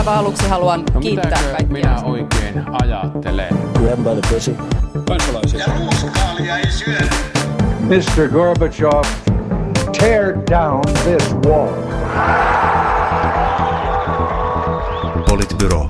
aivan aluksi haluan No kiittää kaikkia. minä oikein ajattelen? Grab by the pussy. kansalaisia. Ja ruuskaalia ei syödä. Mr. Gorbachev, tear down this wall. Politbyro.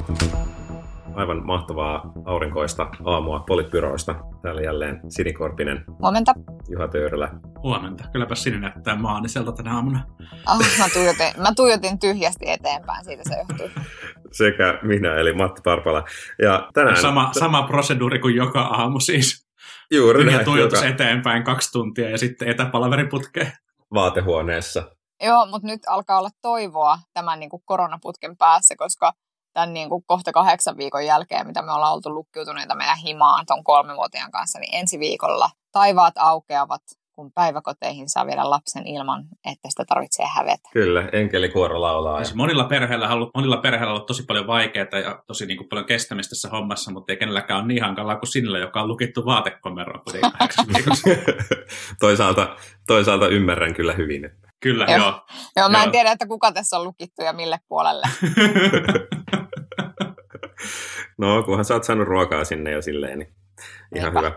Aivan mahtavaa aurinkoista aamua Politbyroista. Täällä jälleen Sinikorpinen, Huomenta. Juha Töyrylä. Huomenta. Kylläpä sinne näyttää maaniselta tänä aamuna. Oh, mä, tuijotin, mä tuijotin tyhjästi eteenpäin, siitä se johtuu. sekä minä eli Matti Parpala. Ja tänään... Sama, sama proseduuri kuin joka aamu siis. Juuri näin, tuijotus joka eteenpäin kaksi tuntia ja sitten etäpalaveriputkeen. vaatehuoneessa. Joo, mutta nyt alkaa olla toivoa tämän niin kuin koronaputken päässä, koska tämän niin kuin kohta kahdeksan viikon jälkeen, mitä me ollaan oltu lukkiutuneita meidän himaan tuon kolmevuotiaan kanssa, niin ensi viikolla taivaat aukeavat, kun päiväkoteihin saa viedä lapsen ilman, että sitä tarvitsee hävetä. Kyllä, enkelikuoro laulaa. Siis monilla perheillä on ollut, monilla perheillä on ollut tosi paljon vaikeaa ja tosi niin kuin paljon kestämistä tässä hommassa, mutta ei kenelläkään ole niin hankalaa kuin sinulla, joka on lukittu vaatekomeroon toisaalta, toisaalta ymmärrän kyllä hyvin. Että Kyllä, Joo. joo. Joo, mä en Joo. tiedä, että kuka tässä on lukittu ja mille puolelle. No, kunhan sä oot saanut ruokaa sinne jo silleen, niin ihan hyvä.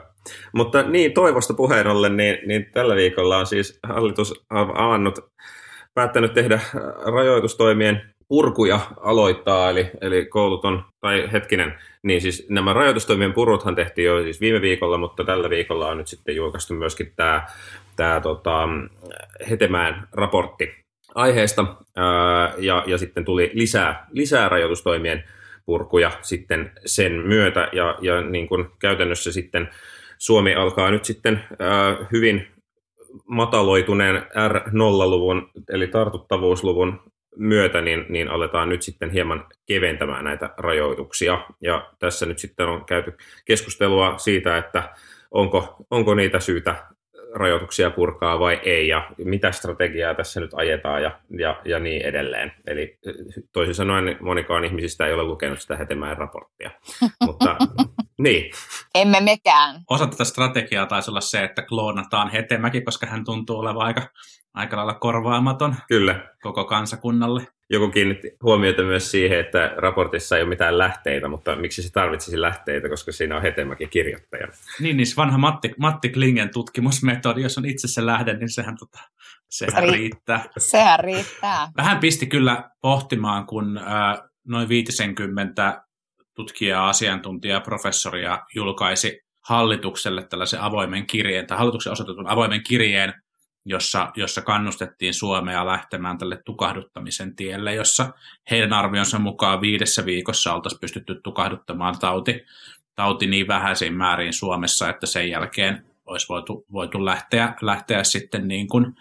Mutta niin, toivosta puheen ollen, niin, niin tällä viikolla on siis hallitus av- avannut, päättänyt tehdä äh, rajoitustoimien purkuja aloittaa, eli, eli koulut on, tai hetkinen, niin siis nämä rajoitustoimien puruthan tehtiin jo siis viime viikolla, mutta tällä viikolla on nyt sitten julkaistu myöskin tämä, tämä tota, Hetemään raportti aiheesta, ää, ja, ja sitten tuli lisää, lisää rajoitustoimien purkuja sitten sen myötä, ja, ja niin kuin käytännössä sitten Suomi alkaa nyt sitten ää, hyvin mataloituneen R0-luvun, eli tartuttavuusluvun myötä, niin, niin aletaan nyt sitten hieman keventämään näitä rajoituksia. Ja tässä nyt sitten on käyty keskustelua siitä, että onko, onko niitä syytä rajoituksia purkaa vai ei, ja mitä strategiaa tässä nyt ajetaan ja, ja, ja niin edelleen. Eli toisin sanoen monikaan ihmisistä ei ole lukenut sitä Hetemäen raporttia. Mutta niin, Emme mekään. Osa tätä strategiaa taisi olla se, että kloonataan Hetemäki, koska hän tuntuu olevan aika, aika lailla korvaamaton kyllä. koko kansakunnalle. Joku kiinnitti huomiota myös siihen, että raportissa ei ole mitään lähteitä, mutta miksi se tarvitsisi lähteitä, koska siinä on Hetemäki kirjoittajana. Niin, niin se vanha Matti, Matti Klingen tutkimusmetodi, jos on itse se lähde, niin sehän, tota, sehän Ri- riittää. Sehän riittää. Vähän pisti kyllä pohtimaan, kun ää, noin 50 tutkijaa, asiantuntijaa, professoria julkaisi hallitukselle tällaisen avoimen kirjeen, tai hallituksen osoitetun avoimen kirjeen, jossa, jossa kannustettiin Suomea lähtemään tälle tukahduttamisen tielle, jossa heidän arvionsa mukaan viidessä viikossa oltaisiin pystytty tukahduttamaan tauti, tauti niin vähäisiin määriin Suomessa, että sen jälkeen olisi voitu, voitu lähteä, lähteä sitten niin kuin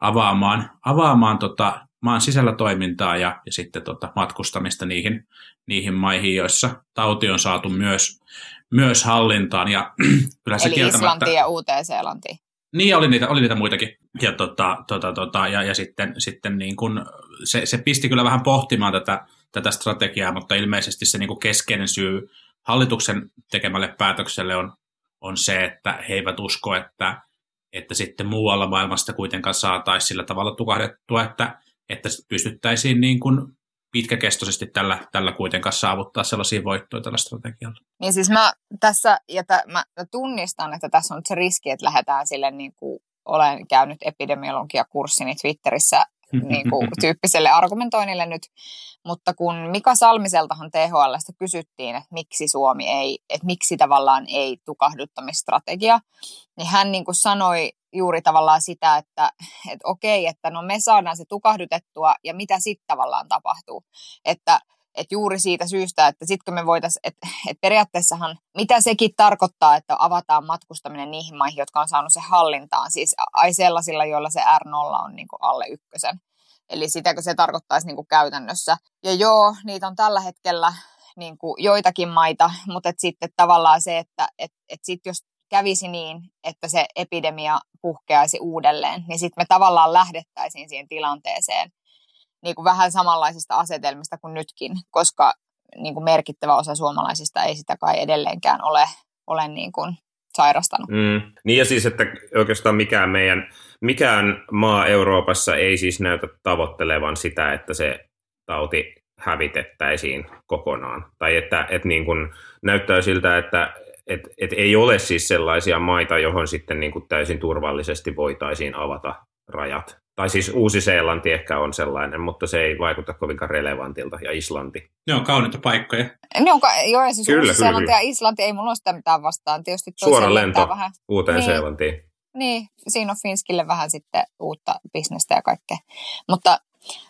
avaamaan, avaamaan tota maan sisällä toimintaa ja, ja sitten tota matkustamista niihin, niihin maihin, joissa tauti on saatu myös, myös hallintaan. Ja kyllä se Eli kieltämättä... Islanti ja Uuteen-Seelanti. Niin, oli niitä, oli niitä muitakin. Ja, tota, tota, tota, ja, ja sitten, sitten niin kun, se, se pisti kyllä vähän pohtimaan tätä, tätä strategiaa, mutta ilmeisesti se niin keskeinen syy hallituksen tekemälle päätökselle on, on se, että he eivät usko, että, että sitten muualla maailmasta kuitenkaan saataisiin sillä tavalla tukahdettua, että, että pystyttäisiin niin kuin pitkäkestoisesti tällä, tällä kuitenkaan saavuttaa sellaisia voittoja tällä strategialla. Niin siis mä tässä, ja t- mä tunnistan, että tässä on se riski, että lähdetään sille niin kuin olen käynyt epidemiologiakurssini Twitterissä niin kuin, tyyppiselle argumentoinnille nyt, mutta kun Mika Salmiseltahan THLstä kysyttiin, että miksi Suomi ei, että miksi tavallaan ei tukahduttamistrategia, niin hän niin kuin sanoi juuri tavallaan sitä, että, että okei, että no me saadaan se tukahdutettua ja mitä sitten tavallaan tapahtuu. Että, että juuri siitä syystä, että kun me voitaisiin, että, että periaatteessahan mitä sekin tarkoittaa, että avataan matkustaminen niihin maihin, jotka on saanut se hallintaan, siis ai sellaisilla, joilla se R0 on niin kuin alle ykkösen. Eli sitäkö se tarkoittaisi niin kuin käytännössä. Ja joo, niitä on tällä hetkellä niin kuin joitakin maita, mutta et sitten tavallaan se, että et, et sit jos kävisi niin, että se epidemia puhkeaisi uudelleen, niin sitten me tavallaan lähdettäisiin siihen tilanteeseen niin kuin vähän samanlaisista asetelmista kuin nytkin, koska niin kuin merkittävä osa suomalaisista ei sitä kai edelleenkään ole, ole niin kuin sairastanut. Mm. Niin ja siis, että oikeastaan mikään meidän, mikään maa Euroopassa ei siis näytä tavoittelevan sitä, että se tauti hävitettäisiin kokonaan. Tai että, että niin kuin näyttää siltä, että et, et ei ole siis sellaisia maita, johon sitten niin kuin täysin turvallisesti voitaisiin avata rajat. Tai siis Uusi-Seelanti ehkä on sellainen, mutta se ei vaikuta kovinkaan relevantilta, ja Islanti. Ne on kauniita paikkoja. Ne on, ka- joo, ja siis Kyllä, Uusi-Seelanti kyllä, ja Islanti ei mulla ole sitä mitään vastaan. Tietysti Suora lento vähän. uuteen Niin. Seelantiin. Niin, siinä on Finskille vähän sitten uutta bisnestä ja kaikkea. Mutta,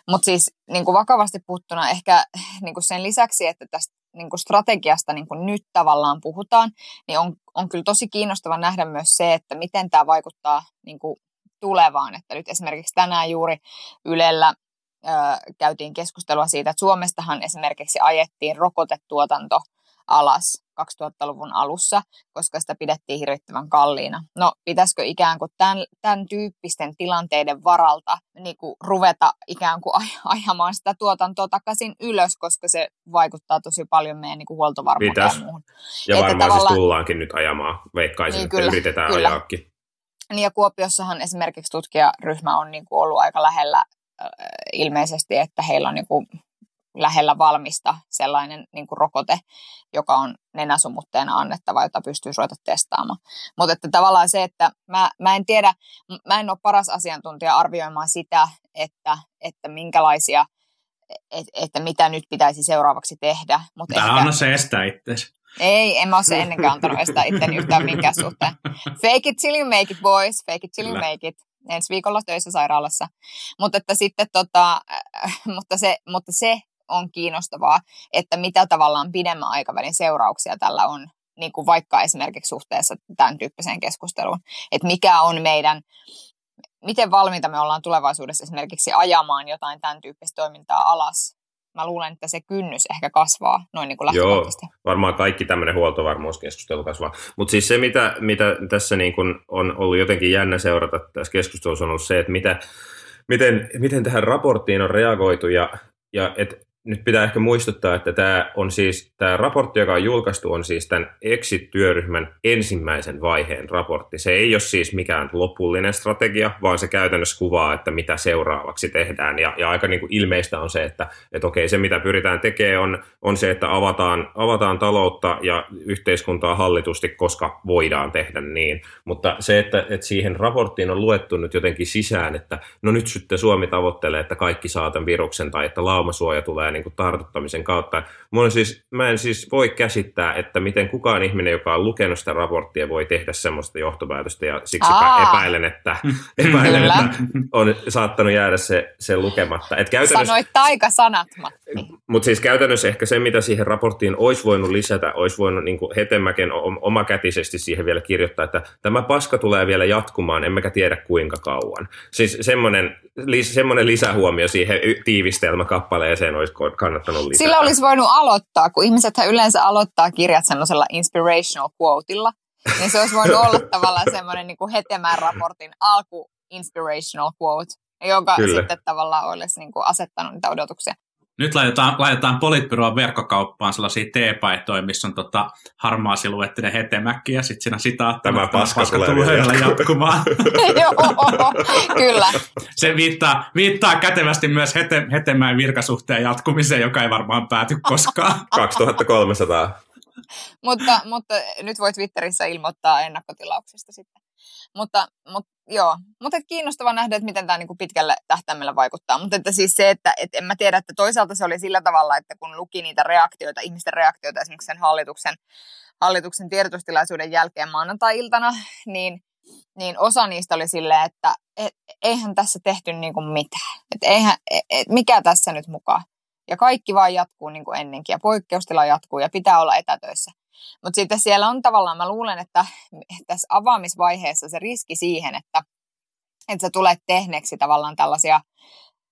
mutta siis niin kuin vakavasti puhuttuna ehkä niin kuin sen lisäksi, että tästä niin kuin strategiasta niin kuin nyt tavallaan puhutaan, niin on, on kyllä tosi kiinnostava nähdä myös se, että miten tämä vaikuttaa niin kuin tulevaan. Että nyt esimerkiksi tänään juuri Ylellä ö, käytiin keskustelua siitä, että Suomestahan esimerkiksi ajettiin rokotetuotanto alas 2000-luvun alussa, koska sitä pidettiin hirvittävän kalliina. No, pitäisikö ikään kuin tämän, tämän tyyppisten tilanteiden varalta niin kuin ruveta ikään kuin aj- ajamaan sitä tuotantoa takaisin ylös, koska se vaikuttaa tosi paljon meidän niin kuin huoltovarmuuteen Pitäis. ja muuhun. Ja Että varmaan siis tullaankin nyt ajamaan. Veikkaisin, Niin, että kyllä, yritetään kyllä. ajaakin. Niin ja Kuopiossahan esimerkiksi tutkijaryhmä on niin kuin ollut aika lähellä äh, ilmeisesti, että heillä on niin kuin lähellä valmista sellainen niin kuin rokote, joka on nenäsumutteena annettava, jota pystyy ruveta testaamaan. Mutta että tavallaan se, että mä, mä en tiedä, mä en ole paras asiantuntija arvioimaan sitä, että, että minkälaisia, et, että mitä nyt pitäisi seuraavaksi tehdä. Mutta Tää anna se estää itseäsi. ei, en mä ole se ennenkään antanut estää itteni yhtään minkään suhteen. Fake it till you make it, boys. Fake it till you make it. Ensi viikolla töissä sairaalassa. Mutta, että sitten, tota, äh, mutta, se, mutta se on kiinnostavaa, että mitä tavallaan pidemmän aikavälin seurauksia tällä on, niin kuin vaikka esimerkiksi suhteessa tämän tyyppiseen keskusteluun. Että mikä on meidän, miten valmiita me ollaan tulevaisuudessa esimerkiksi ajamaan jotain tämän tyyppistä toimintaa alas. Mä luulen, että se kynnys ehkä kasvaa noin niin kuin Joo, varmaan kaikki tämmöinen huoltovarmuuskeskustelu kasvaa. Mutta siis se, mitä, mitä tässä niin kun on ollut jotenkin jännä seurata tässä keskustelussa, on ollut se, että mitä, miten, miten tähän raporttiin on reagoitu ja, ja et nyt pitää ehkä muistuttaa, että tämä on siis, tämä raportti, joka on julkaistu, on siis tämän Exit-työryhmän ensimmäisen vaiheen raportti. Se ei ole siis mikään lopullinen strategia, vaan se käytännössä kuvaa, että mitä seuraavaksi tehdään. Ja, ja aika niin kuin ilmeistä on se, että, että okei, se mitä pyritään tekemään on, on se, että avataan, avataan taloutta ja yhteiskuntaa hallitusti, koska voidaan tehdä niin. Mutta se, että, että siihen raporttiin on luettu nyt jotenkin sisään, että no nyt sitten Suomi tavoittelee, että kaikki saa tämän viruksen tai että laumasuoja tulee niin kuin tartuttamisen kautta. Mun siis, mä en siis voi käsittää, että miten kukaan ihminen, joka on lukenut sitä raporttia, voi tehdä semmoista johtopäätöstä ja siksi epäilen, että, epäilen, Kyllä. että on saattanut jäädä se, se lukematta. Et käytännössä, Sanoit taikasanat, Matti. mutta siis käytännössä ehkä se, mitä siihen raporttiin olisi voinut lisätä, olisi voinut niin kuin Hetemäken om- omakätisesti siihen vielä kirjoittaa, että tämä paska tulee vielä jatkumaan, emmekä tiedä kuinka kauan. Siis semmoinen, semmoinen lisähuomio siihen tiivistelmäkappaleeseen olisi kannattanut lisätä. Sillä olisi voinut aloittaa, kun ihmiset yleensä aloittaa kirjat semmoisella inspirational quoteilla, niin se olisi voinut olla tavallaan semmoinen niin kuin hetemään raportin alku inspirational quote, joka. Kyllä. sitten tavallaan olisi niin kuin asettanut niitä odotuksia. Nyt laitetaan, laitetaan Politbyroon verkkokauppaan sellaisia teepaitoja, missä on tota harmaa siluettinen hetemäkki ja sitten siinä sitaattuna, Tämä että paska tulee vielä jatkumaan. Joo, kyllä. Se viittaa, viittaa kätevästi myös hete, Hetemäen virkasuhteen jatkumiseen, joka ei varmaan pääty koskaan. 2300. mutta, mutta nyt voi Twitterissä ilmoittaa ennakkotilauksista sitten. Mutta, mutta joo, mutta kiinnostava nähdä, että miten tämä niinku pitkälle tähtäimellä vaikuttaa. Mutta että siis se, että et en mä tiedä, että toisaalta se oli sillä tavalla, että kun luki niitä reaktioita, ihmisten reaktioita esimerkiksi sen hallituksen, hallituksen tiedotustilaisuuden jälkeen maanantai-iltana, niin, niin osa niistä oli silleen, että et, eihän tässä tehty niinku mitään. Et eihän, et, et, mikä tässä nyt mukaan? Ja kaikki vaan jatkuu niin kuin ennenkin ja poikkeustila jatkuu ja pitää olla etätöissä. Mutta sitten siellä on tavallaan, mä luulen, että tässä avaamisvaiheessa se riski siihen, että, että sä tulet tehneeksi tavallaan tällaisia,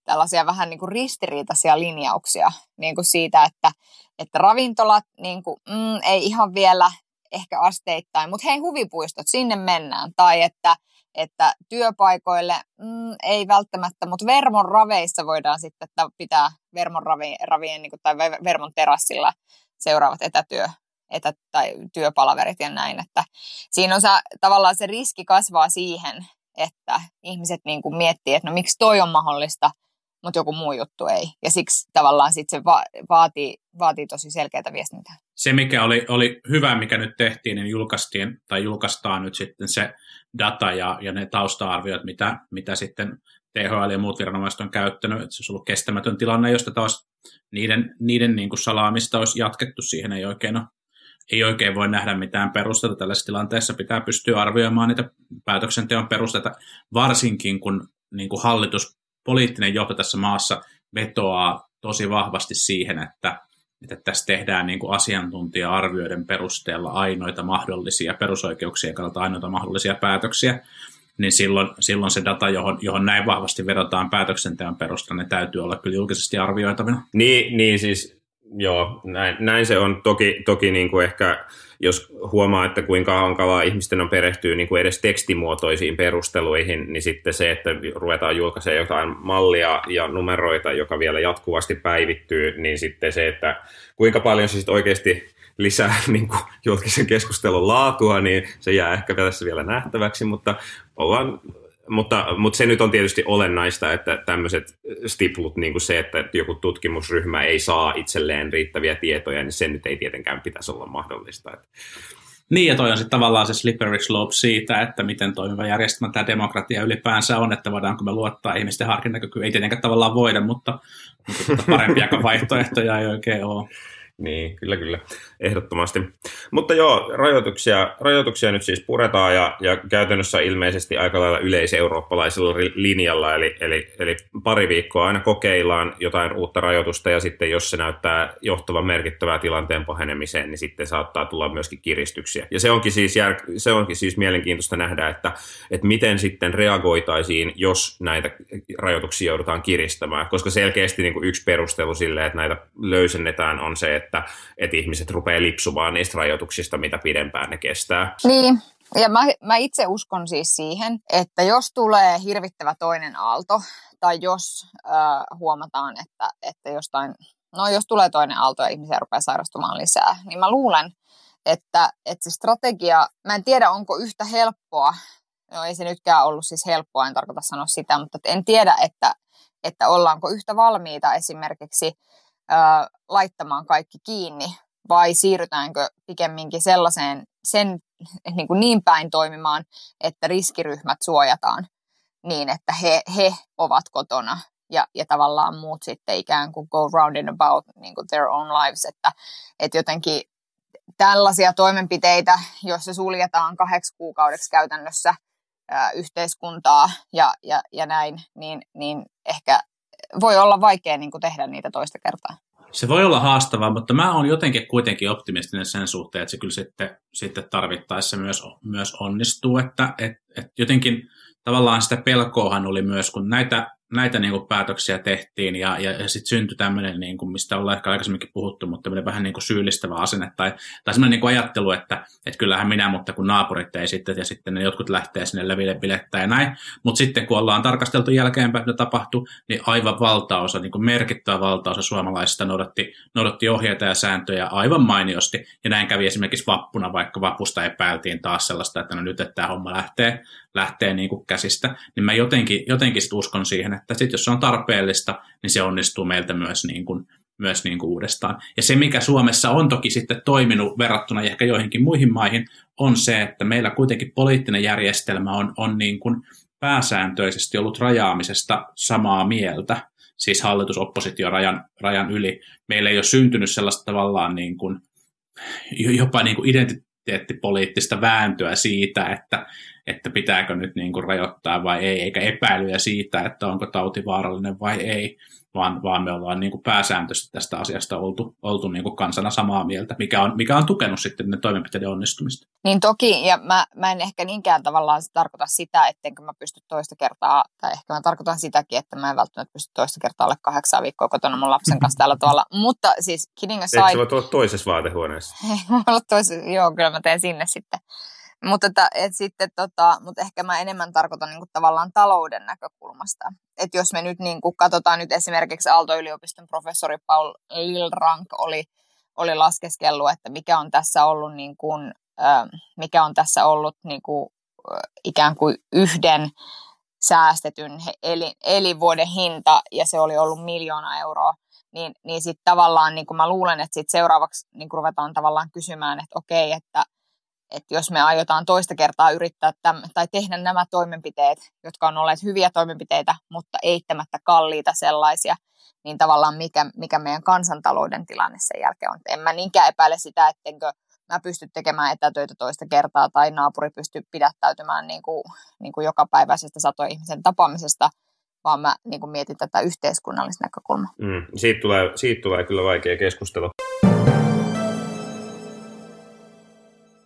tällaisia vähän niin kuin ristiriitaisia linjauksia niin kuin siitä, että, että ravintolat niin kuin, mm, ei ihan vielä ehkä asteittain, mutta hei huvipuistot, sinne mennään. Tai että, että työpaikoille mm, ei välttämättä, mutta Vermon raveissa voidaan sitten että pitää Vermon ravi, ravien niin kuin, tai Vermon terassilla seuraavat etätyö, etä, tai työpalaverit ja näin. Että siinä on se, tavallaan se riski kasvaa siihen, että ihmiset niin kuin miettii, että no miksi toi on mahdollista, mutta joku muu juttu ei. Ja siksi tavallaan sit se va- vaatii, vaatii tosi selkeää viestintää. Se, mikä oli, oli hyvä, mikä nyt tehtiin, niin julkaistiin tai julkaistaan nyt sitten se data ja, ja ne tausta-arviot, mitä, mitä sitten THL ja muut viranomaiset on käyttänyt. Että se olisi ollut kestämätön tilanne, josta taas niiden, niiden niin kuin salaamista olisi jatkettu. Siihen ei oikein, ole, ei oikein voi nähdä mitään perustetta. Tällaisessa tilanteessa pitää pystyä arvioimaan niitä päätöksenteon perusteita, varsinkin kun niin kuin hallitus, poliittinen johto tässä maassa vetoaa tosi vahvasti siihen, että, että tässä tehdään niin kuin asiantuntija-arvioiden perusteella ainoita mahdollisia perusoikeuksien kannalta ainoita mahdollisia päätöksiä niin silloin, silloin se data, johon, johon näin vahvasti vedotaan päätöksenteon perusteella, ne täytyy olla kyllä julkisesti arvioitavina. Niin, niin siis joo, näin, näin se on. Toki, toki niin kuin ehkä, jos huomaa, että kuinka hankalaa ihmisten on perehtyä niin kuin edes tekstimuotoisiin perusteluihin, niin sitten se, että ruvetaan julkaisemaan jotain mallia ja numeroita, joka vielä jatkuvasti päivittyy, niin sitten se, että kuinka paljon se sitten oikeasti lisää niin kuin julkisen keskustelun laatua, niin se jää ehkä tässä vielä nähtäväksi, mutta, ollaan, mutta, mutta se nyt on tietysti olennaista, että tämmöiset stiplut, niin kuin se, että joku tutkimusryhmä ei saa itselleen riittäviä tietoja, niin se nyt ei tietenkään pitäisi olla mahdollista. Niin, ja toi on sitten tavallaan se slippery slope siitä, että miten toimiva järjestelmä tämä demokratia ylipäänsä on, että voidaanko me luottaa ihmisten harkintakykyyn. Ei tietenkään tavallaan voida, mutta, mutta parempia vaihtoehtoja ei oikein ole. Niin, kyllä, kyllä, ehdottomasti. Mutta joo, rajoituksia, rajoituksia nyt siis puretaan ja, ja käytännössä ilmeisesti aika lailla yleiseurooppalaisella linjalla, eli, eli, eli pari viikkoa aina kokeillaan jotain uutta rajoitusta ja sitten jos se näyttää johtavan merkittävää tilanteen pahenemiseen, niin sitten saattaa tulla myöskin kiristyksiä. Ja se onkin siis, jär, se onkin siis mielenkiintoista nähdä, että, että miten sitten reagoitaisiin, jos näitä rajoituksia joudutaan kiristämään, koska selkeästi niin kuin yksi perustelu sille, että näitä löysennetään on se, että että, että ihmiset rupeaa lipsumaan niistä rajoituksista, mitä pidempään ne kestää. Niin, ja mä, mä itse uskon siis siihen, että jos tulee hirvittävä toinen aalto, tai jos äh, huomataan, että, että jostain, no jos tulee toinen aalto ja ihmisiä rupeaa sairastumaan lisää, niin mä luulen, että, että se strategia, mä en tiedä onko yhtä helppoa, no ei se nytkään ollut siis helppoa, en tarkoita sanoa sitä, mutta en tiedä, että, että ollaanko yhtä valmiita esimerkiksi laittamaan kaikki kiinni vai siirrytäänkö pikemminkin sellaiseen sen niin, kuin niin päin toimimaan, että riskiryhmät suojataan niin, että he, he ovat kotona ja, ja tavallaan muut sitten ikään kuin go round and about niin kuin their own lives, että, että jotenkin tällaisia toimenpiteitä, joissa suljetaan kahdeksi kuukaudeksi käytännössä ää, yhteiskuntaa ja, ja, ja näin, niin, niin ehkä voi olla vaikea niin kuin tehdä niitä toista kertaa. Se voi olla haastavaa, mutta mä oon jotenkin kuitenkin optimistinen sen suhteen, että se kyllä sitten, sitten tarvittaessa myös, myös onnistuu, että et, et jotenkin tavallaan sitä pelkoahan oli myös, kun näitä näitä niin kuin päätöksiä tehtiin ja, ja, ja sitten syntyi tämmöinen, niin kuin, mistä ollaan ehkä aikaisemminkin puhuttu, mutta tämmöinen vähän niin kuin syyllistävä asenne tai, tai semmoinen niin ajattelu, että, että kyllähän minä, mutta kun naapurit ei sitten ja sitten ne jotkut lähtee sinne leville bilettää ja näin. Mutta sitten kun ollaan tarkasteltu jälkeenpäin, mitä tapahtui, niin aivan valtaosa, niin kuin merkittävä valtaosa suomalaisista noudatti, noudatti ohjeita ja sääntöjä aivan mainiosti. Ja näin kävi esimerkiksi vappuna, vaikka vapusta epäiltiin taas sellaista, että no nyt että tämä homma lähtee, lähtee niin kuin käsistä. Niin mä jotenkin, jotenkin sit uskon siihen, että sit jos se on tarpeellista, niin se onnistuu meiltä myös, niin kuin, myös niin kuin uudestaan. Ja se, mikä Suomessa on toki sitten toiminut verrattuna ehkä joihinkin muihin maihin, on se, että meillä kuitenkin poliittinen järjestelmä on, on niin kuin pääsääntöisesti ollut rajaamisesta samaa mieltä, siis hallitus-oppositio rajan, rajan yli. Meillä ei ole syntynyt sellaista tavallaan niin kuin, jopa niin kuin identiteettipoliittista vääntöä siitä, että, että pitääkö nyt niin kuin rajoittaa vai ei, eikä epäilyjä siitä, että onko tauti vaarallinen vai ei, vaan, vaan me ollaan niin kuin pääsääntöisesti tästä asiasta oltu, oltu niin kuin kansana samaa mieltä, mikä on, mikä on tukenut sitten ne toimenpiteiden onnistumista. Niin toki, ja mä, mä en ehkä niinkään tavallaan tarkoita sitä, ettenkö mä pysty toista kertaa, tai ehkä mä tarkoitan sitäkin, että mä en välttämättä pysty toista kertaa alle kahdeksan viikkoa kotona mun lapsen kanssa täällä tuolla, mutta siis kidding aside... Eikö se voi olla toisessa vaatehuoneessa? Ei, olla toisessa, joo, kyllä mä teen sinne sitten. Mutta, että, et sitten, tota, mutta ehkä mä enemmän tarkoitan niin kuin, tavallaan talouden näkökulmasta. Että jos me nyt niin kuin, katsotaan nyt esimerkiksi Aalto-yliopiston professori Paul Lilrank oli, oli laskeskellut, että mikä on tässä ollut, niin kuin, mikä on tässä ollut niin kuin, ikään kuin yhden säästetyn eli, elinvuoden hinta ja se oli ollut miljoona euroa, niin, niin sitten tavallaan niin mä luulen, että sit seuraavaksi niin ruvetaan tavallaan kysymään, että okei, että, että jos me aiotaan toista kertaa yrittää täm, tai tehdä nämä toimenpiteet, jotka on olleet hyviä toimenpiteitä, mutta eittämättä kalliita sellaisia, niin tavallaan mikä, mikä meidän kansantalouden tilanne sen jälkeen on. En mä niinkään epäile sitä, ettenkö mä pysty tekemään etätöitä toista kertaa tai naapuri pystyy pidättäytymään niin kuin, niin kuin jokapäiväisestä satojen ihmisen tapaamisesta, vaan mä niin kuin mietin tätä yhteiskunnallista näkökulmaa. Mm, siitä, tulee, siitä tulee kyllä vaikea keskustelu.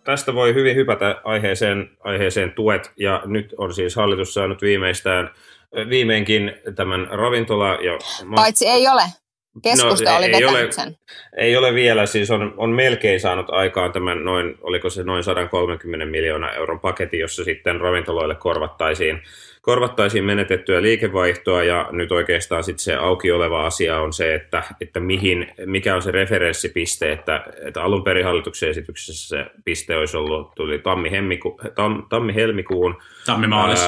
Tästä voi hyvin hypätä aiheeseen, aiheeseen tuet, ja nyt on siis hallitus saanut viimeistään, viimeinkin tämän ravintola... Ja Paitsi ei ole. Keskusta no, oli ei ole, sen. Ei ole vielä, siis on, on melkein saanut aikaan tämän noin, oliko se noin 130 miljoonaa euron paketti, jossa sitten ravintoloille korvattaisiin korvattaisiin menetettyä liikevaihtoa ja nyt oikeastaan sitten se auki oleva asia on se, että, että mihin, mikä on se referenssipiste, että, että alun perin hallituksen esityksessä se piste olisi ollut, tuli tammi-helmikuun, tam, tammi-helmikuun Tammi-maalis,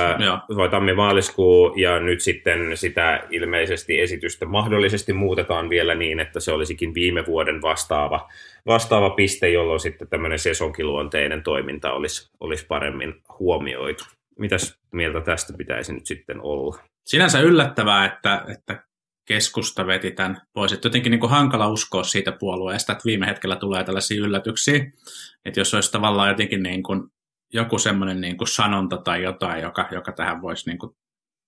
vai tammi-maaliskuu ja nyt sitten sitä ilmeisesti esitystä mahdollisesti muutetaan vielä niin, että se olisikin viime vuoden vastaava, vastaava piste, jolloin sitten tämmöinen sesonkiluonteinen toiminta olisi, olisi paremmin huomioitu. Mitäs mieltä tästä pitäisi nyt sitten olla? Sinänsä yllättävää, että, että keskusta veti tämän pois. Että jotenkin niin kuin hankala uskoa siitä puolueesta, että viime hetkellä tulee tällaisia yllätyksiä. Että jos olisi tavallaan jotenkin niin kuin joku semmoinen niin kuin sanonta tai jotain, joka, joka tähän voisi niin kuin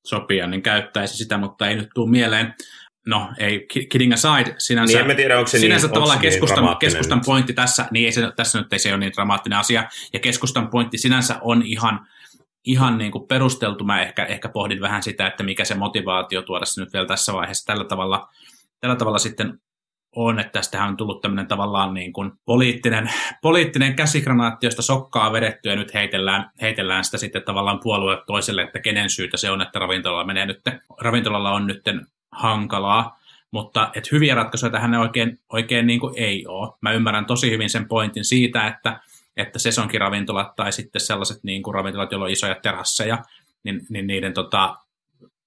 sopia, niin käyttäisi sitä, mutta ei nyt tule mieleen. No, ei, kidding aside, sinänsä, niin, tiedä, onko se sinänsä niin, tavallaan niin keskustan, keskustan pointti tässä, niin ei se, tässä nyt ei se ole niin dramaattinen asia, ja keskustan pointti sinänsä on ihan ihan niin kuin perusteltu. Mä ehkä, ehkä pohdin vähän sitä, että mikä se motivaatio tuoda se nyt vielä tässä vaiheessa tällä tavalla, tällä tavalla sitten on, että tästähän on tullut tämmöinen tavallaan niin kuin poliittinen, poliittinen käsikranaatti, josta sokkaa vedetty ja nyt heitellään, heitellään sitä sitten tavallaan puolue toiselle, että kenen syytä se on, että ravintolalla menee nyt, ravintolalla on nyt hankalaa. Mutta et hyviä ratkaisuja tähän oikein, oikein niin kuin ei ole. Mä ymmärrän tosi hyvin sen pointin siitä, että että sesonkiravintolat tai sitten sellaiset niin kuin ravintolat, joilla on isoja terasseja, niin, niin niiden tota,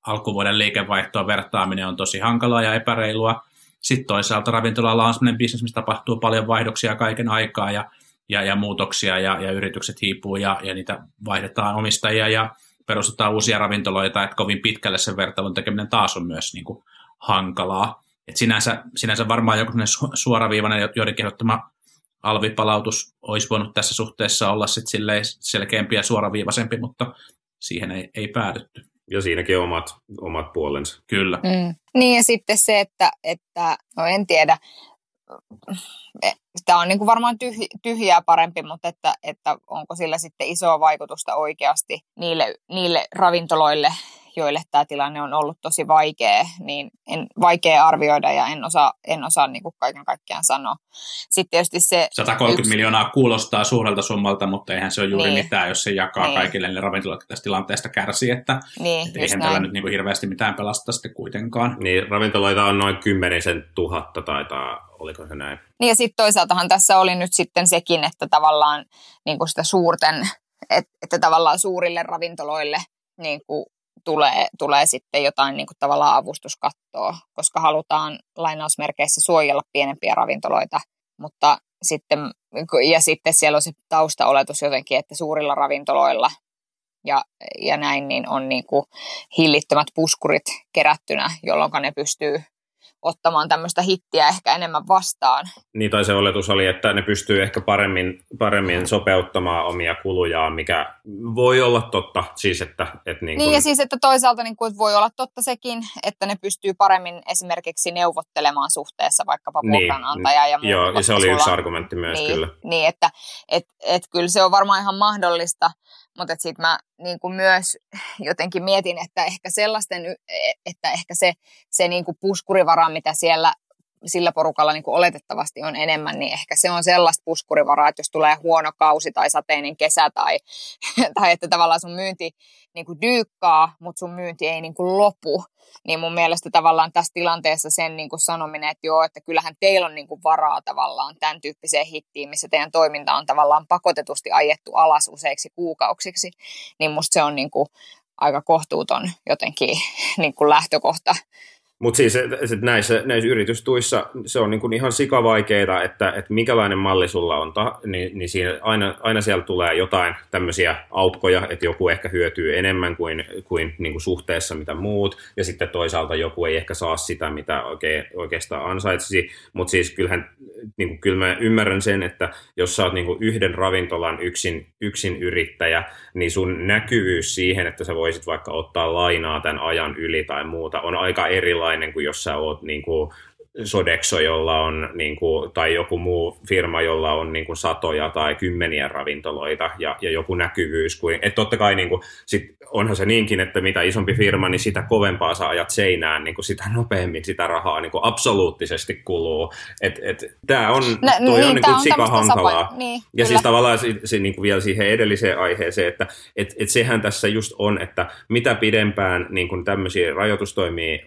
alkuvuoden liikevaihtoa vertaaminen on tosi hankalaa ja epäreilua. Sitten toisaalta ravintolalla on sellainen bisnes, missä tapahtuu paljon vaihdoksia kaiken aikaa ja, ja, ja muutoksia ja, ja yritykset hiipuu ja, ja niitä vaihdetaan omistajia ja perustetaan uusia ravintoloita, että kovin pitkälle sen vertailun tekeminen taas on myös niin kuin hankalaa. Et sinänsä, sinänsä varmaan joku suoraviivainen joiden kehottama alvipalautus olisi voinut tässä suhteessa olla sit selkeämpi ja suoraviivaisempi, mutta siihen ei, ei päädytty. Ja siinäkin omat, omat puolensa. Kyllä. Mm. Niin ja sitten se, että, että no en tiedä, tämä on niin kuin varmaan tyhj, tyhjää parempi, mutta että, että onko sillä sitten isoa vaikutusta oikeasti niille, niille ravintoloille, joille tämä tilanne on ollut tosi vaikea, niin en, vaikea arvioida ja en osaa, en osaa niin kuin kaiken kaikkiaan sanoa. Sitten tietysti se 130 yksi... miljoonaa kuulostaa suurelta summalta, mutta eihän se ole juuri niin. mitään, jos se jakaa niin. kaikille ne ravintolat tästä tilanteesta kärsii, että, niin, että eihän tällä nyt niin kuin hirveästi mitään pelasta sitten kuitenkaan. Niin, ravintoloita on noin kymmenisen tuhatta taitaa, oliko se näin? Niin ja sitten toisaaltahan tässä oli nyt sitten sekin, että tavallaan niin kuin sitä suurten, että, että tavallaan suurille ravintoloille niin kuin tulee, tulee sitten jotain niin kuin tavallaan avustuskattoa, koska halutaan lainausmerkeissä suojella pienempiä ravintoloita, mutta sitten, ja sitten siellä on se taustaoletus jotenkin, että suurilla ravintoloilla ja, ja näin niin on niin kuin hillittömät puskurit kerättynä, jolloin ne pystyy ottamaan tämmöistä hittiä ehkä enemmän vastaan. Niin, tai se oletus oli, että ne pystyy ehkä paremmin, paremmin sopeuttamaan omia kulujaan, mikä voi olla totta. Siis, että, että niin, kun... niin ja siis, että toisaalta niin kuin, voi olla totta sekin, että ne pystyy paremmin esimerkiksi neuvottelemaan suhteessa vaikkapa niin, vuokranantajaa ja muuta. Joo, ja se oli yksi argumentti myös niin, kyllä. Niin, että et, et, kyllä se on varmaan ihan mahdollista, mutta sitten mä niin kuin myös jotenkin mietin, että ehkä sellaisten, että ehkä se, se niin kuin puskurivara, mitä siellä sillä porukalla niin kuin oletettavasti on enemmän, niin ehkä se on sellaista puskurivaraa, että jos tulee huono kausi tai sateinen kesä tai, tai että tavallaan sun myynti niin kuin dyykkaa, mutta sun myynti ei niin kuin lopu, niin mun mielestä tavallaan tässä tilanteessa sen niin kuin sanominen, että joo, että kyllähän teillä on niin kuin varaa tavallaan tämän tyyppiseen hittiin, missä teidän toiminta on tavallaan pakotetusti ajettu alas useiksi kuukausiksi, niin musta se on niin kuin aika kohtuuton jotenkin niin kuin lähtökohta. Mutta siis et, näissä, näissä yritystuissa se on niin kuin ihan sikavaikeita, että, että mikälainen malli sulla on, ta, niin, niin siinä aina, aina siellä tulee jotain tämmöisiä aukkoja, että joku ehkä hyötyy enemmän kuin, kuin, niin kuin suhteessa mitä muut, ja sitten toisaalta joku ei ehkä saa sitä, mitä oikein, oikeastaan ansaitsisi, mutta siis kyllähän niin kuin, kyllä mä ymmärrän sen, että jos sä oot niin kuin yhden ravintolan yksin, yksin yrittäjä, niin sun näkyvyys siihen, että sä voisit vaikka ottaa lainaa tämän ajan yli tai muuta, on aika erilainen kuin jos sä oot niin kuin Sodexo, jolla on, niin kuin, tai joku muu firma, jolla on niin kuin, satoja tai kymmeniä ravintoloita ja, ja joku näkyvyys. Kuin, että totta kai niin kuin, sit onhan se niinkin, että mitä isompi firma, niin sitä kovempaa sä ajat seinään, niin kuin sitä nopeammin sitä rahaa niin kuin absoluuttisesti kuluu. Et, et, Tämä on, No, toi niin, on niin kuin sika hankalaa. sapa- niin, ja kyllä. siis tavallaan se, se niin kuin vielä siihen edelliseen aiheeseen, että et, et sehän tässä just on, että mitä pidempään niin kuin tämmöisiä rajoitustoimia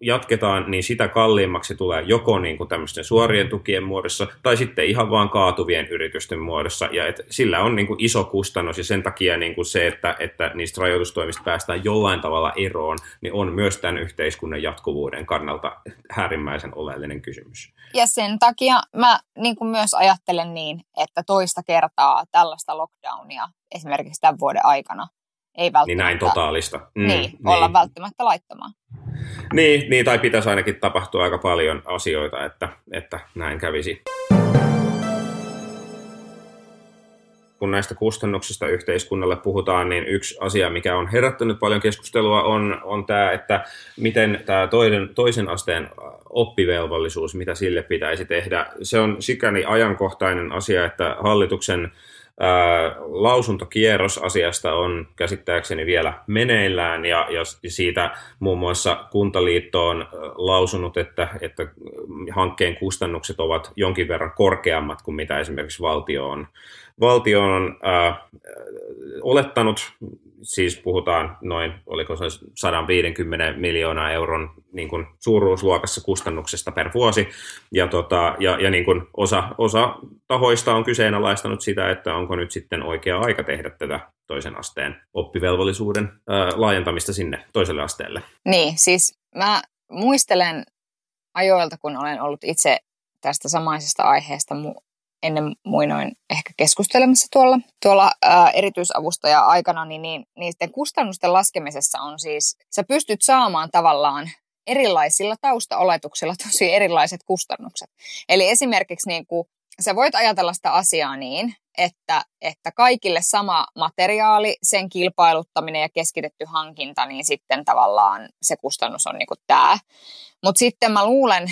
jatketaan, niin sitä kalliimmaksi tulee joko niin kuin tämmöisten suorien tukien muodossa tai sitten ihan vaan kaatuvien yritysten muodossa. Ja et sillä on niin kuin iso kustannus ja sen takia niin kuin se, että, että niistä rajoitustoimista päästään jollain tavalla eroon, niin on myös tämän yhteiskunnan jatkuvuuden kannalta äärimmäisen oleellinen kysymys. Ja sen takia mä niin kuin myös ajattelen niin, että toista kertaa tällaista lockdownia esimerkiksi tämän vuoden aikana ei välttämättä, Niin näin totaalista. Mm, niin, olla välttämättä laittamaan. Niin, niin, tai pitäisi ainakin tapahtua aika paljon asioita, että, että näin kävisi. Kun näistä kustannuksista yhteiskunnalle puhutaan, niin yksi asia, mikä on herättänyt paljon keskustelua, on, on tämä, että miten tämä toinen, toisen asteen oppivelvollisuus, mitä sille pitäisi tehdä. Se on sikäli ajankohtainen asia, että hallituksen Lausuntokierros asiasta on käsittääkseni vielä meneillään ja, ja siitä muun muassa Kuntaliitto on lausunut, että, että hankkeen kustannukset ovat jonkin verran korkeammat kuin mitä esimerkiksi valtio on, valtio on ää, olettanut. Siis puhutaan noin, oliko se 150 miljoonaa euron niin kuin suuruusluokassa kustannuksesta per vuosi. Ja, tota, ja, ja niin kuin osa, osa tahoista on kyseenalaistanut sitä, että onko nyt sitten oikea aika tehdä tätä toisen asteen oppivelvollisuuden ää, laajentamista sinne toiselle asteelle. Niin, siis mä muistelen ajoilta, kun olen ollut itse tästä samaisesta aiheesta ennen muinoin ehkä keskustelemassa tuolla, tuolla ää, erityisavustaja aikana, niin, niin niiden kustannusten laskemisessa on siis, sä pystyt saamaan tavallaan erilaisilla taustaoletuksilla tosi erilaiset kustannukset. Eli esimerkiksi niin kuin, sä voit ajatella sitä asiaa niin, että, että kaikille sama materiaali, sen kilpailuttaminen ja keskitetty hankinta, niin sitten tavallaan se kustannus on niin tämä. Mutta sitten mä luulen,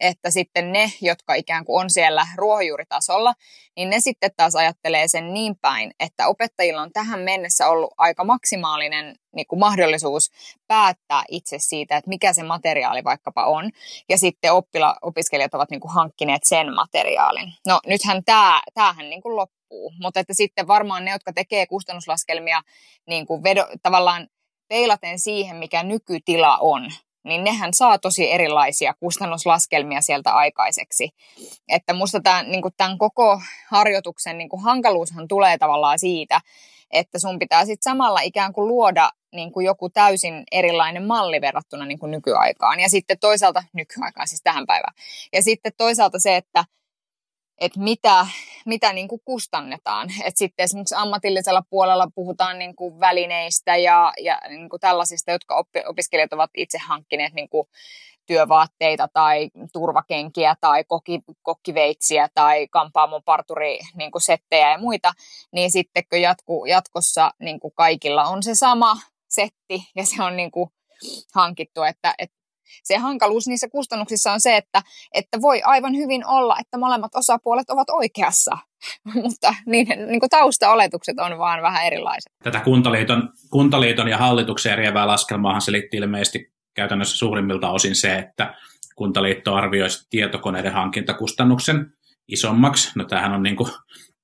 että sitten ne, jotka ikään kuin on siellä ruohonjuuritasolla, niin ne sitten taas ajattelee sen niin päin, että opettajilla on tähän mennessä ollut aika maksimaalinen niin kuin mahdollisuus päättää itse siitä, että mikä se materiaali vaikkapa on. Ja sitten oppila, opiskelijat ovat niin kuin hankkineet sen materiaalin. No nythän tämä, tämähän niin kuin loppuu, mutta että sitten varmaan ne, jotka tekee kustannuslaskelmia niin kuin vedo, tavallaan peilaten siihen, mikä nykytila on, niin nehän saa tosi erilaisia kustannuslaskelmia sieltä aikaiseksi. Että musta tämän, niin tämän koko harjoituksen niin hankaluushan tulee tavallaan siitä, että sun pitää sitten samalla ikään kuin luoda niin kuin joku täysin erilainen malli verrattuna niin kuin nykyaikaan. Ja sitten toisaalta, nykyaikaan siis tähän päivään. Ja sitten toisaalta se, että että mitä, mitä niin kuin kustannetaan. Et sitten esimerkiksi ammatillisella puolella puhutaan niin kuin välineistä ja, ja niin kuin tällaisista, jotka oppi, opiskelijat ovat itse hankkineet niin kuin työvaatteita tai turvakenkiä tai kokki, kokkiveitsiä tai kampaamon parturi niin kuin settejä ja muita, niin sittenkö jatku, jatkossa niin kuin kaikilla on se sama setti ja se on niin kuin hankittu, että, että se hankaluus niissä kustannuksissa on se, että, että voi aivan hyvin olla, että molemmat osapuolet ovat oikeassa, mutta niiden niin kuin taustaoletukset on vaan vähän erilaiset. Tätä kuntaliiton, kuntaliiton ja hallituksen eriävää laskelmaahan selitti ilmeisesti käytännössä suurimmilta osin se, että kuntaliitto arvioisi tietokoneiden hankintakustannuksen isommaksi. No tämähän on niin kuin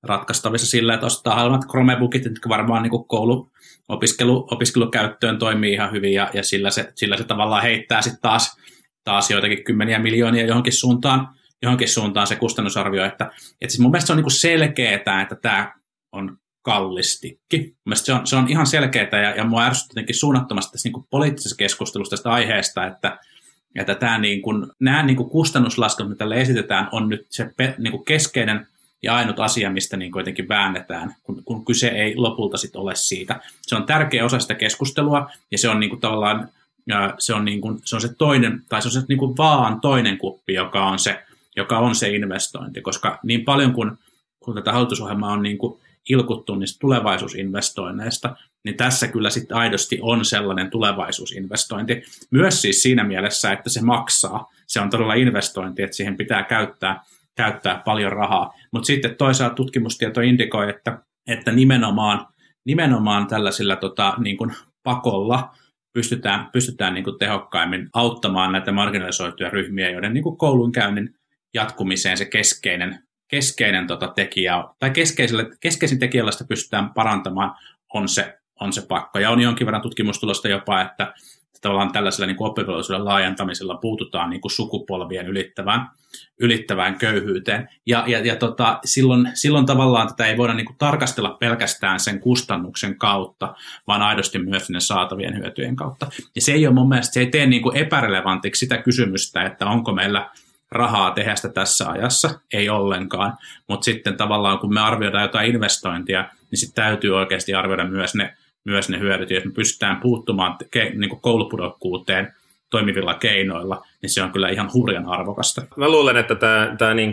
ratkaistavissa sillä, että ostaa halvat Chromebookit, jotka varmaan niin koulu opiskelu, opiskelukäyttöön toimii ihan hyvin ja, ja sillä, se, sillä se tavallaan heittää sitten taas, taas joitakin kymmeniä miljoonia johonkin suuntaan, johonkin suuntaan se kustannusarvio. Että, että siis mun mielestä se on niin selkeää, että tämä on kallistikki. Mielestäni se on, se on ihan selkeää ja, ja mua ärsyttää jotenkin suunnattomasti tässä niin kuin poliittisessa keskustelussa tästä aiheesta, että, että niin kuin, nämä niin kuin kustannuslaskelmat, mitä tälle esitetään, on nyt se pe, niin kuin keskeinen ja ainut asia, mistä niin kuin jotenkin väännetään, kun, kun kyse ei lopulta sit ole siitä. Se on tärkeä osa sitä keskustelua ja se on niin kuin tavallaan se on, niin kuin, se on se toinen, tai se on se niin kuin vaan toinen kuppi, joka on se, joka on se investointi, koska niin paljon kuin, kun tätä hallitusohjelmaa on niin kuin ilkuttu niistä tulevaisuusinvestoinneista, niin tässä kyllä sitten aidosti on sellainen tulevaisuusinvestointi. Myös siis siinä mielessä, että se maksaa. Se on todella investointi, että siihen pitää käyttää, käyttää paljon rahaa. Mutta sitten toisaalta tutkimustieto indikoi, että, että nimenomaan, nimenomaan tällaisilla tota, niin kuin pakolla pystytään, pystytään niin kuin tehokkaimmin auttamaan näitä marginalisoituja ryhmiä, joiden niin kuin koulunkäynnin jatkumiseen se keskeinen, keskeinen tota tekijä, tai keskeisin tekijä, jolla sitä pystytään parantamaan, on se, on se pakko. Ja on jonkin verran tutkimustulosta jopa, että tavallaan tällaisella niin oppivelvollisuuden laajentamisella puututaan niin kuin sukupolvien ylittävään, ylittävään köyhyyteen. Ja, ja, ja tota, silloin, silloin tavallaan tätä ei voida niin kuin tarkastella pelkästään sen kustannuksen kautta, vaan aidosti myös ne saatavien hyötyjen kautta. Ja se ei ole mun mielestä, se ei tee niin kuin epärelevantiksi sitä kysymystä, että onko meillä rahaa tehdä sitä tässä ajassa, ei ollenkaan. Mutta sitten tavallaan kun me arvioidaan jotain investointia, niin sitten täytyy oikeasti arvioida myös ne myös ne hyödyt, jos me pystytään puuttumaan ke, niin koulupudokkuuteen toimivilla keinoilla, niin se on kyllä ihan hurjan arvokasta. Mä luulen, että tämä, niin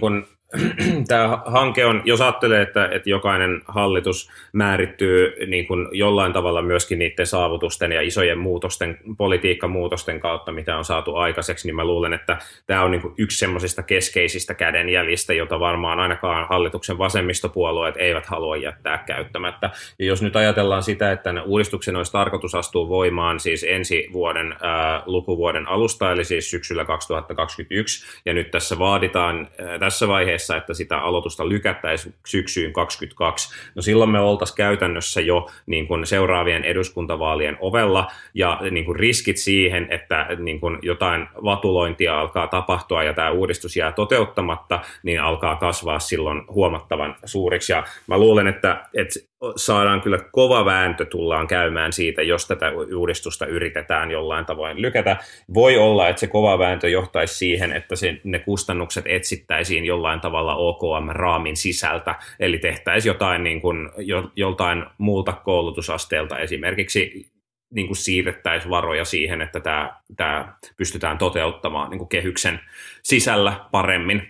tämä hanke on, jos ajattelee, että, että jokainen hallitus määrittyy niin kuin jollain tavalla myöskin niiden saavutusten ja isojen muutosten, politiikkamuutosten kautta, mitä on saatu aikaiseksi, niin mä luulen, että tämä on niin kuin yksi semmoisista keskeisistä kädenjäljistä, jota varmaan ainakaan hallituksen vasemmistopuolueet eivät halua jättää käyttämättä. Ja jos nyt ajatellaan sitä, että uudistuksen olisi tarkoitus astua voimaan siis ensi vuoden ää, lukuvuoden alusta, eli siis syksyllä 2021, ja nyt tässä vaaditaan ää, tässä vaiheessa vaiheessa, että sitä aloitusta lykättäisiin syksyyn 2022, no silloin me oltaisiin käytännössä jo niin kuin seuraavien eduskuntavaalien ovella, ja niin kuin riskit siihen, että niin kuin jotain vatulointia alkaa tapahtua ja tämä uudistus jää toteuttamatta, niin alkaa kasvaa silloin huomattavan suuriksi. Ja mä luulen, että, että saadaan kyllä kova vääntö tullaan käymään siitä, jos tätä uudistusta yritetään jollain tavoin lykätä. Voi olla, että se kova vääntö johtaisi siihen, että se, ne kustannukset etsittäisiin jollain tavalla OKM-raamin sisältä, eli tehtäisiin jotain niin kuin, jo, joltain muulta koulutusasteelta esimerkiksi niin kuin siirrettäisiin varoja siihen, että tämä, tämä pystytään toteuttamaan niin kuin kehyksen sisällä paremmin.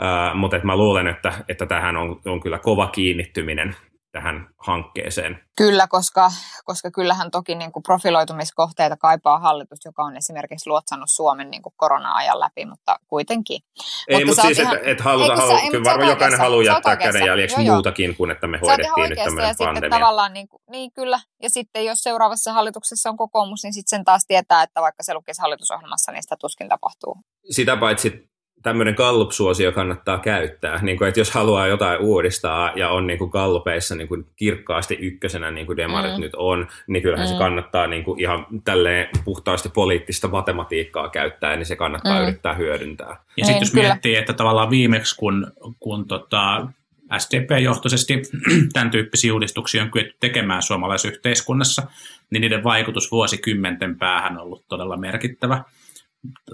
Uh, mutta mä luulen, että, että tähän on, on kyllä kova kiinnittyminen tähän hankkeeseen. Kyllä, koska, koska kyllähän toki niin kuin profiloitumiskohteita kaipaa hallitus, joka on esimerkiksi luotsannut Suomen niin kuin korona-ajan läpi, mutta kuitenkin. Ei, mutta, siis, ihan, että et haluta, halu, ei, kyllä varmaan jokainen haluaa jättää kädenjäljeksi muutakin kuin, että me hoidettiin nyt tämmöinen ja pandemia. Sitten tavallaan, niin, kuin, niin kyllä, ja sitten jos seuraavassa hallituksessa on kokoomus, niin sitten sen taas tietää, että vaikka se lukisi hallitusohjelmassa, niin sitä tuskin tapahtuu. Sitä paitsi tämmöinen Gallup-suosio kannattaa käyttää, niin kuin, että jos haluaa jotain uudistaa ja on niin kuin Gallupeissa niin kuin kirkkaasti ykkösenä, niin kuin demarit mm. nyt on, niin kyllähän mm. se kannattaa niin kuin ihan tälleen puhtaasti poliittista matematiikkaa käyttää, niin se kannattaa mm. yrittää hyödyntää. Ja sitten jos kyllä. miettii, että tavallaan viimeksi kun, kun tota, SDP-johtoisesti tämän tyyppisiä uudistuksia on kyetty tekemään suomalaisyhteiskunnassa, niin niiden vaikutus vuosikymmenten päähän on ollut todella merkittävä.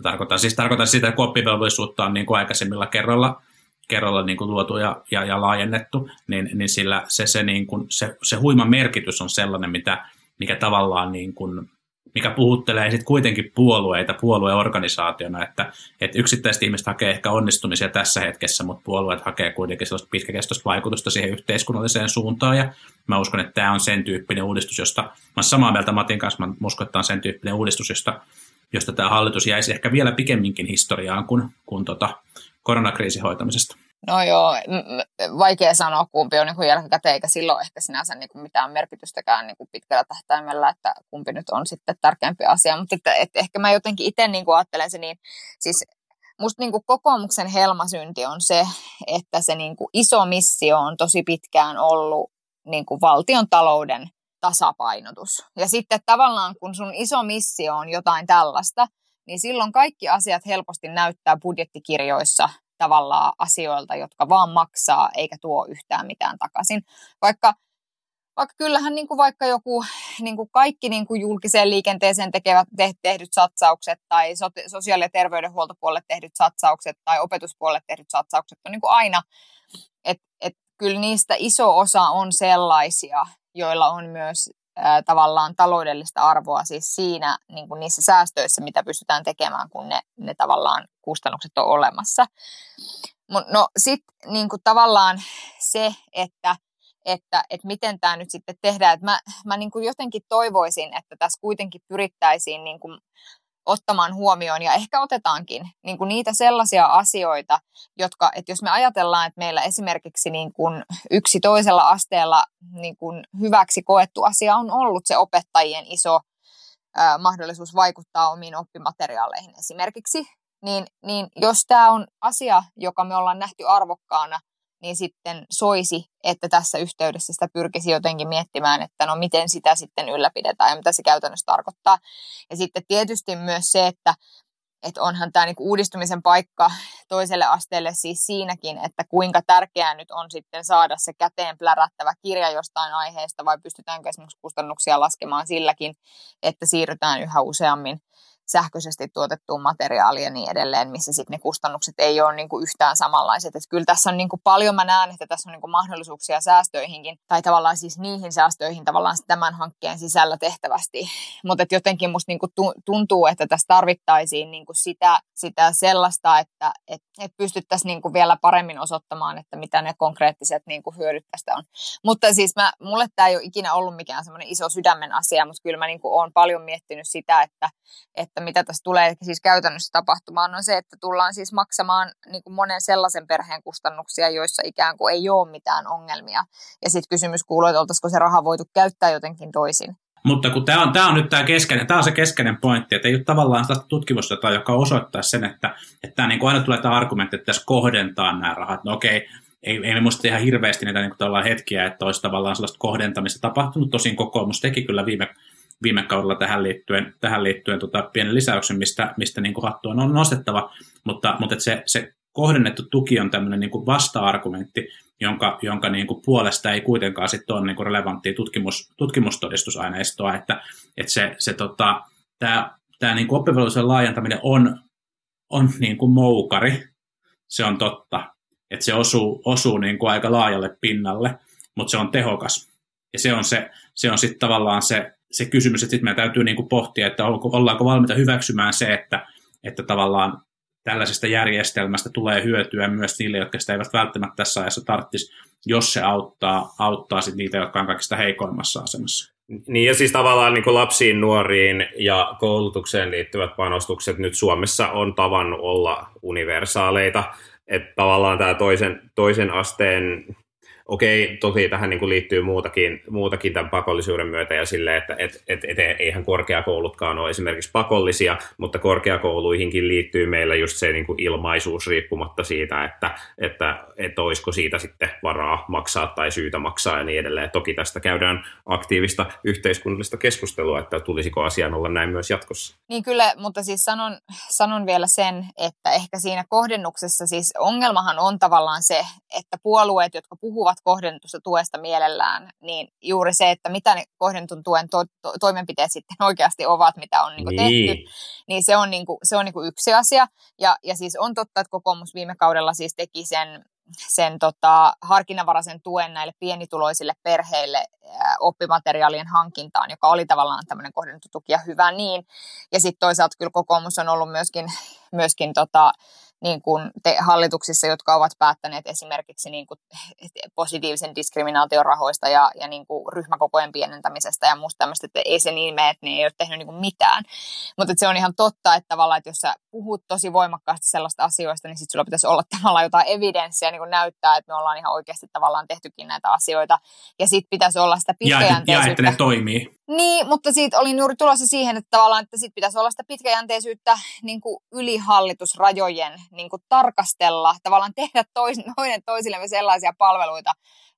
Tarkoitan siis tarkoitan sitä, että oppivelvollisuutta on niin kuin aikaisemmilla kerralla, kerralla niin kuin luotu ja, ja, ja laajennettu, niin, niin sillä se, se, niin kuin, se, se huima merkitys on sellainen, mitä, mikä tavallaan niin kuin, mikä puhuttelee sitten kuitenkin puolueita puolueorganisaationa, että, että yksittäiset ihmiset hakee ehkä onnistumisia tässä hetkessä, mutta puolueet hakee kuitenkin sellaista pitkäkestoista vaikutusta siihen yhteiskunnalliseen suuntaan, ja mä uskon, että tämä on sen tyyppinen uudistus, josta, mä olen samaa mieltä Matin kanssa, mä uskon, että tämä on sen tyyppinen uudistus, josta josta tämä hallitus jäisi ehkä vielä pikemminkin historiaan kuin, kuin tota koronakriisin hoitamisesta. No joo, vaikea sanoa kumpi on niin jälkikäteen, eikä silloin ehkä sinänsä niin kuin mitään merkitystäkään niin kuin pitkällä tähtäimellä, että kumpi nyt on sitten tärkeämpi asia. Mutta että, että ehkä mä jotenkin itse niin kuin ajattelen se niin, siis musta niin kuin kokoomuksen helmasynti on se, että se niin kuin iso missio on tosi pitkään ollut niin kuin valtion talouden tasapainotus. Ja sitten tavallaan kun sun iso missio on jotain tällaista, niin silloin kaikki asiat helposti näyttää budjettikirjoissa tavallaan asioilta, jotka vaan maksaa eikä tuo yhtään mitään takaisin. Vaikka vaikka kyllähän niin kuin vaikka joku niin kuin kaikki niin kuin julkiseen liikenteeseen tekevät, te, tehdyt satsaukset tai so, sosiaali- ja terveydenhuoltopuolelle tehdyt satsaukset tai opetuspuolelle tehdyt satsaukset on niin kuin aina, että et kyllä niistä iso osa on sellaisia, joilla on myös ää, tavallaan taloudellista arvoa siis siinä niin kuin niissä säästöissä, mitä pystytään tekemään, kun ne, ne tavallaan kustannukset on olemassa. No sitten niin tavallaan se, että että, että miten tämä nyt sitten tehdään. Että mä mä niin kuin jotenkin toivoisin, että tässä kuitenkin pyrittäisiin niin kuin ottamaan huomioon ja ehkä otetaankin niin kuin niitä sellaisia asioita, jotka, että jos me ajatellaan, että meillä esimerkiksi niin kuin yksi toisella asteella niin kuin hyväksi koettu asia on ollut se opettajien iso ää, mahdollisuus vaikuttaa omiin oppimateriaaleihin esimerkiksi, niin, niin jos tämä on asia, joka me ollaan nähty arvokkaana niin sitten soisi, että tässä yhteydessä sitä pyrkisi jotenkin miettimään, että no miten sitä sitten ylläpidetään ja mitä se käytännössä tarkoittaa. Ja sitten tietysti myös se, että, että onhan tämä niinku uudistumisen paikka toiselle asteelle siis siinäkin, että kuinka tärkeää nyt on sitten saada se käteen plärättävä kirja jostain aiheesta vai pystytäänkö esimerkiksi kustannuksia laskemaan silläkin, että siirrytään yhä useammin sähköisesti tuotettuun materiaaliin ja niin edelleen, missä sitten ne kustannukset ei ole niin kuin yhtään samanlaiset. Et kyllä tässä on niin kuin paljon, mä näen, että tässä on niin kuin mahdollisuuksia säästöihinkin, tai tavallaan siis niihin säästöihin tavallaan tämän hankkeen sisällä tehtävästi. Mutta jotenkin musta niin kuin tuntuu, että tässä tarvittaisiin niin kuin sitä, sitä sellaista, että et, et pystyttäisiin niin kuin vielä paremmin osoittamaan, että mitä ne konkreettiset niin kuin hyödyt tästä on. Mutta siis mä, mulle tämä ei ole ikinä ollut mikään semmoinen iso sydämen asia, mutta kyllä mä niin kuin olen paljon miettinyt sitä, että, että että mitä tässä tulee siis käytännössä tapahtumaan, on se, että tullaan siis maksamaan niin kuin monen sellaisen perheen kustannuksia, joissa ikään kuin ei ole mitään ongelmia. Ja sitten kysymys kuuluu, että oltaisiko se raha voitu käyttää jotenkin toisin. Mutta kun tämä on, tämä on nyt tämä keskeinen, tämä on se keskeinen pointti, että ei ole tavallaan sitä tutkimusta, joka osoittaa sen, että, että niin kuin aina tulee tämä argumentti, että tässä kohdentaa nämä rahat. No okei, ei, ei me muista ihan hirveästi niitä niin kuin hetkiä, että olisi tavallaan sellaista kohdentamista tapahtunut. Tosin kokoomus teki kyllä viime viime kaudella tähän liittyen, tähän liittyen tota, pienen lisäyksen, mistä, mistä niin kuin hattua on nostettava, mutta, mutta se, se kohdennettu tuki on tämmöinen niin kuin vasta-argumentti, jonka, jonka niin kuin puolesta ei kuitenkaan sitten ole niin kuin relevanttia tutkimus, tutkimustodistusaineistoa, että, että se, se tota, tämä, tämä niin oppivelvollisuuden laajentaminen on, on niin kuin moukari, se on totta, että se osuu, osuu niin kuin aika laajalle pinnalle, mutta se on tehokas. Ja se on, se, se on sitten tavallaan se, se kysymys, että sitten meidän täytyy niin kuin pohtia, että ollaanko valmiita hyväksymään se, että, että tavallaan tällaisesta järjestelmästä tulee hyötyä myös niille, jotka sitä eivät välttämättä tässä ajassa tarvitsisi, jos se auttaa, auttaa sit niitä, jotka on kaikista heikoimmassa asemassa. Niin ja siis tavallaan niin lapsiin, nuoriin ja koulutukseen liittyvät panostukset nyt Suomessa on tavannut olla universaaleita. Että tavallaan tämä toisen, toisen asteen okei, toki tähän niin kuin liittyy muutakin, muutakin tämän pakollisuuden myötä ja sille, että et, et, et, eihän korkeakoulutkaan ole esimerkiksi pakollisia, mutta korkeakouluihinkin liittyy meillä just se niin kuin ilmaisuus riippumatta siitä, että, että, että olisiko siitä sitten varaa maksaa tai syytä maksaa ja niin edelleen. Toki tästä käydään aktiivista yhteiskunnallista keskustelua, että tulisiko asian olla näin myös jatkossa. Niin kyllä, mutta siis sanon, sanon vielä sen, että ehkä siinä kohdennuksessa siis ongelmahan on tavallaan se, että puolueet, jotka puhuvat kohdennetusta tuesta mielellään, niin juuri se, että mitä ne kohdentun tuen to- to- toimenpiteet sitten oikeasti ovat, mitä on niin niin. tehty, niin se on, niin kuin, se on niin kuin yksi asia. Ja, ja siis on totta, että kokoomus viime kaudella siis teki sen sen tota, harkinnanvaraisen tuen näille pienituloisille perheille ää, oppimateriaalien hankintaan, joka oli tavallaan tämmöinen kohdennettu tuki ja hyvä niin. Ja sitten toisaalta kyllä kokoomus on ollut myöskin, myöskin tota, niin kuin te, hallituksissa, jotka ovat päättäneet esimerkiksi niin kuin positiivisen diskriminaation rahoista ja, ja niin kuin ryhmäkokojen pienentämisestä ja muusta tämmöistä, että ei se niin mene, että ne ei ole tehnyt niin kuin mitään. Mutta se on ihan totta, että tavallaan, että jos sä puhut tosi voimakkaasti sellaista asioista, niin sitten sulla pitäisi olla tavallaan jotain evidenssiä niin kuin näyttää, että me ollaan ihan oikeasti tavallaan tehtykin näitä asioita. Ja sitten pitäisi olla sitä pitkäjänteisyyttä. Ja, ja että ne toimii. Niin, mutta siitä olin juuri tulossa siihen, että tavallaan, että sit pitäisi olla sitä pitkäjänteisyyttä niin kuin yli hallitusrajojen niin kuin tarkastella, tavallaan tehdä tois, toinen toisillemme sellaisia palveluita,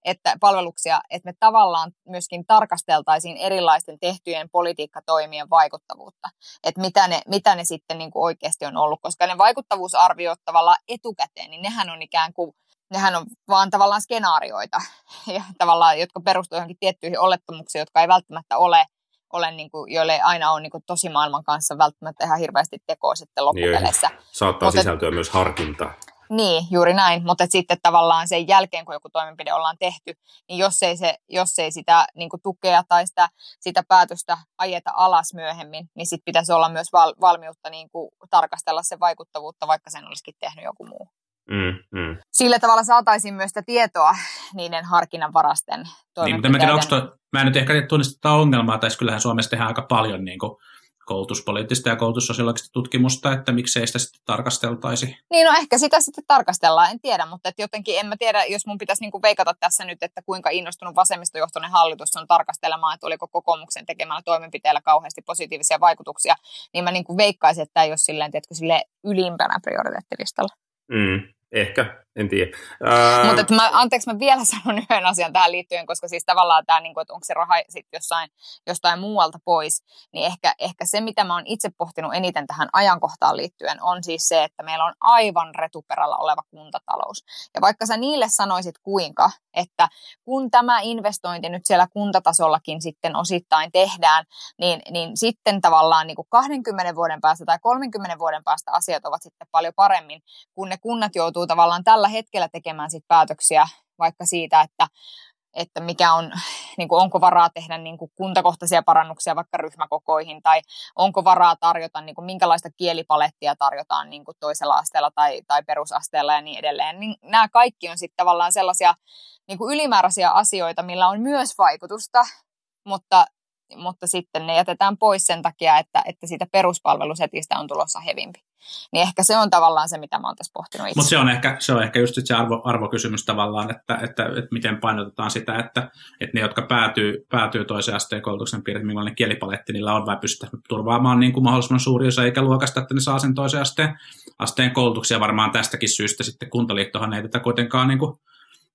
että, palveluksia, että me tavallaan myöskin tarkasteltaisiin erilaisten tehtyjen politiikkatoimien vaikuttavuutta, että mitä ne, mitä ne sitten niin kuin oikeasti on ollut, koska ne vaikuttavuusarviot tavallaan etukäteen, niin nehän on ikään kuin nehän on vaan tavallaan skenaarioita, ja tavallaan, jotka perustuvat johonkin tiettyihin olettamuksiin, jotka ei välttämättä ole, ole niin kuin, joille aina ole niin kuin, tosi maailman kanssa välttämättä ihan hirveästi tekoa sitten loppupeleissä. Niin, saattaa Mutta, sisältyä myös harkintaa. Niin, juuri näin, mutta sitten tavallaan sen jälkeen, kun joku toimenpide ollaan tehty, niin jos ei, se, jos ei sitä niin tukea tai sitä, sitä päätöstä ajeta alas myöhemmin, niin sitten pitäisi olla myös val, valmiutta niin kuin tarkastella sen vaikuttavuutta, vaikka sen olisikin tehnyt joku muu. Mm, mm. Sillä tavalla saataisiin myös sitä tietoa niiden harkinnanvarasten niin, mutta en mä, tiedä, onko toi, mä en nyt ehkä tunnista tätä ongelmaa, tai kyllähän Suomessa tehdään aika paljon niin kuin koulutuspoliittista ja koulutussosiologista tutkimusta, että miksei sitä sitten tarkasteltaisi? Niin, no ehkä sitä sitten tarkastellaan, en tiedä, mutta että jotenkin en mä tiedä, jos mun pitäisi niinku veikata tässä nyt, että kuinka innostunut vasemmistojohtoinen hallitus on tarkastelemaan, että oliko kokoomuksen tekemällä toimenpiteellä kauheasti positiivisia vaikutuksia, niin mä niinku veikkaisin, että tämä ei ole silleen, tiedätkö, sille ylimpänä prioriteettilistalla. Mm, Ehkä, en tiedä. Ää... Mutta mä, anteeksi, mä vielä sanon yhden asian tähän liittyen, koska siis tavallaan tämä, niin kuin, että onko se raha sitten jossain, jostain muualta pois, niin ehkä, ehkä se, mitä mä oon itse pohtinut eniten tähän ajankohtaan liittyen, on siis se, että meillä on aivan retuperällä oleva kuntatalous. Ja vaikka sä niille sanoisit kuinka, että kun tämä investointi nyt siellä kuntatasollakin sitten osittain tehdään, niin, niin sitten tavallaan niin kuin 20 vuoden päästä tai 30 vuoden päästä asiat ovat sitten paljon paremmin, kun ne kunnat joutuu tavallaan tällä hetkellä tekemään sit päätöksiä vaikka siitä, että että mikä on, niin kuin onko varaa tehdä niin kuin kuntakohtaisia parannuksia vaikka ryhmäkokoihin, tai onko varaa tarjota, niin kuin minkälaista kielipalettia tarjotaan niin kuin toisella asteella tai, tai perusasteella ja niin edelleen. Niin nämä kaikki on sitten tavallaan sellaisia niin kuin ylimääräisiä asioita, millä on myös vaikutusta, mutta, mutta sitten ne jätetään pois sen takia, että, että siitä peruspalvelusetistä on tulossa hevimpi. Niin ehkä se on tavallaan se, mitä mä oon tässä pohtinut itse. Mutta se on ehkä, se on ehkä just se arvo, arvokysymys tavallaan, että, että, että, miten painotetaan sitä, että, että ne, jotka päätyy, päätyy toisen asteen koulutuksen piiriin, millainen kielipaletti niillä on, vai pystytä turvaamaan niin kuin mahdollisimman suuri osa ikäluokasta, että ne saa sen toisen asteen, asteen koulutuksia. Varmaan tästäkin syystä sitten Kuntaliittohan ei tätä kuitenkaan niin kuin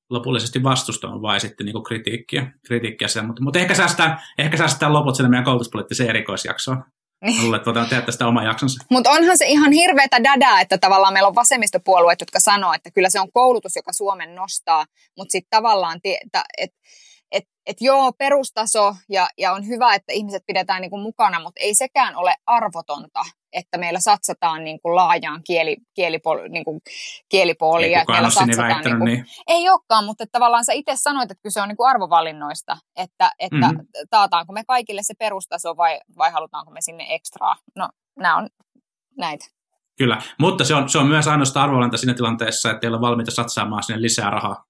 lopullisesti vastustanut, vai sitten niin kritiikkiä, kritiikkiä sen. Mutta, mutta ehkä säästää, ehkä säästää loput sinne meidän koulutuspoliittiseen erikoisjaksoon. Niin. Luulen, että voidaan tehdä tästä oma jaksonsa. Mutta onhan se ihan hirveätä dadaa, että tavallaan meillä on vasemmistopuolueet, jotka sanoo, että kyllä se on koulutus, joka Suomen nostaa, mutta sitten tavallaan, että et, et, et joo, perustaso ja, ja on hyvä, että ihmiset pidetään niinku mukana, mutta ei sekään ole arvotonta, että meillä satsataan niin kuin laajaan kieli, kielipol, niin kuin kielipuoliin. Ei meillä satsataan, niin, kuin, niin. Ei olekaan, mutta tavallaan sä itse sanoit, että kyse on niin kuin arvovalinnoista, että, että mm-hmm. taataanko me kaikille se perustaso vai, vai halutaanko me sinne ekstraa. No, nämä on näitä. Kyllä, mutta se on, se on myös ainoastaan arvovalinta siinä tilanteessa, että ei ole valmiita satsaamaan sinne lisää rahaa.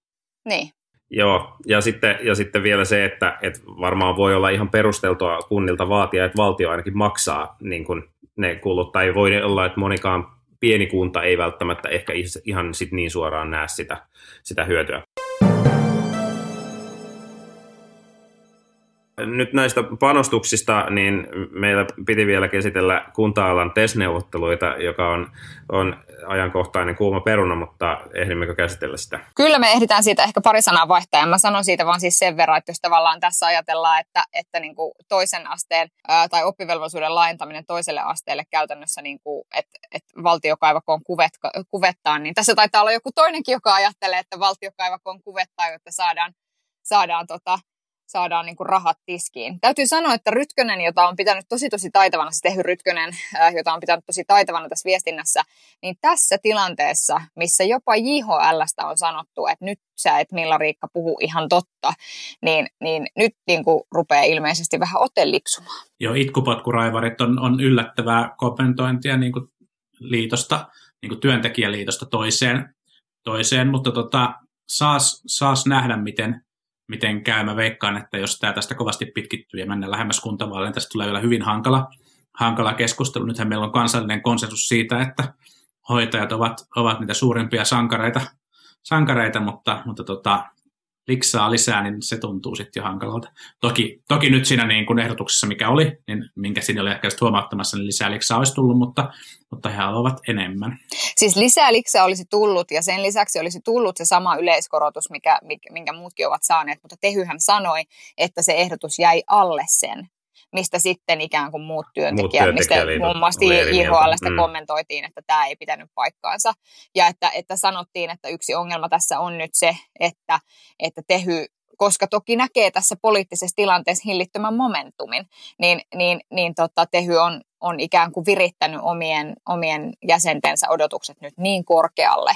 Niin. Joo, ja sitten, ja sitten vielä se, että, että varmaan voi olla ihan perusteltua kunnilta vaatia, että valtio ainakin maksaa niin kuin ne kulut, tai voi olla, että monikaan pieni kunta ei välttämättä ehkä ihan sit niin suoraan näe sitä, sitä hyötyä. Nyt näistä panostuksista, niin meillä piti vielä käsitellä kunta-alan TES-neuvotteluita, joka on, on ajankohtainen kuuma peruna, mutta ehdimmekö käsitellä sitä? Kyllä me ehditään siitä ehkä pari sanaa vaihtaa, ja mä sanon siitä vaan siis sen verran, että jos tavallaan tässä ajatellaan, että, että niin kuin toisen asteen ää, tai oppivelvollisuuden laajentaminen toiselle asteelle käytännössä, niin kuin, että, että valtiokaivakoon kuvet, kuvettaa, niin tässä taitaa olla joku toinenkin, joka ajattelee, että valtiokaivakoon kuvettaa, jotta saadaan, saadaan tota, saadaan niin kuin rahat tiskiin. Täytyy sanoa, että Rytkönen, jota on pitänyt tosi tosi taitavana, se Tehy Rytkönen, äh, jota on pitänyt tosi taitavana tässä viestinnässä, niin tässä tilanteessa, missä jopa JHLstä on sanottu, että nyt sä et Milla Riikka puhu ihan totta, niin, niin nyt niin kuin rupeaa ilmeisesti vähän ote lipsumaan. Joo, itkupotkuraivarit on, on yllättävää kommentointia niin kuin liitosta, niin kuin työntekijäliitosta toiseen, toiseen mutta tota, saas, saas nähdä, miten, miten käy. Mä veikkaan, että jos tämä tästä kovasti pitkittyy ja mennään lähemmäs kuntavaaleja, tästä tulee vielä hyvin hankala, hankala keskustelu. Nythän meillä on kansallinen konsensus siitä, että hoitajat ovat, ovat niitä suurimpia sankareita, sankareita mutta, mutta tota, liksaa lisää, niin se tuntuu sitten jo hankalalta. Toki, toki nyt siinä niin kuin ehdotuksessa, mikä oli, niin minkä siinä oli ehkä huomauttamassa, niin lisää liksaa olisi tullut, mutta, mutta he haluavat enemmän. Siis lisää liksaa olisi tullut ja sen lisäksi olisi tullut se sama yleiskorotus, mikä, minkä muutkin ovat saaneet, mutta Tehyhän sanoi, että se ehdotus jäi alle sen. mistä sitten ikään kuin muut työntekijät, Muut mistä muun muassa. IHLstä Mm. kommentoitiin, että tämä ei pitänyt paikkaansa. Ja että, että sanottiin, että yksi ongelma tässä on nyt se, että, että Tehy koska toki näkee tässä poliittisessa tilanteessa hillittömän momentumin, niin, niin, niin tota, Tehy on, on ikään kuin virittänyt omien, omien jäsentensä odotukset nyt niin korkealle,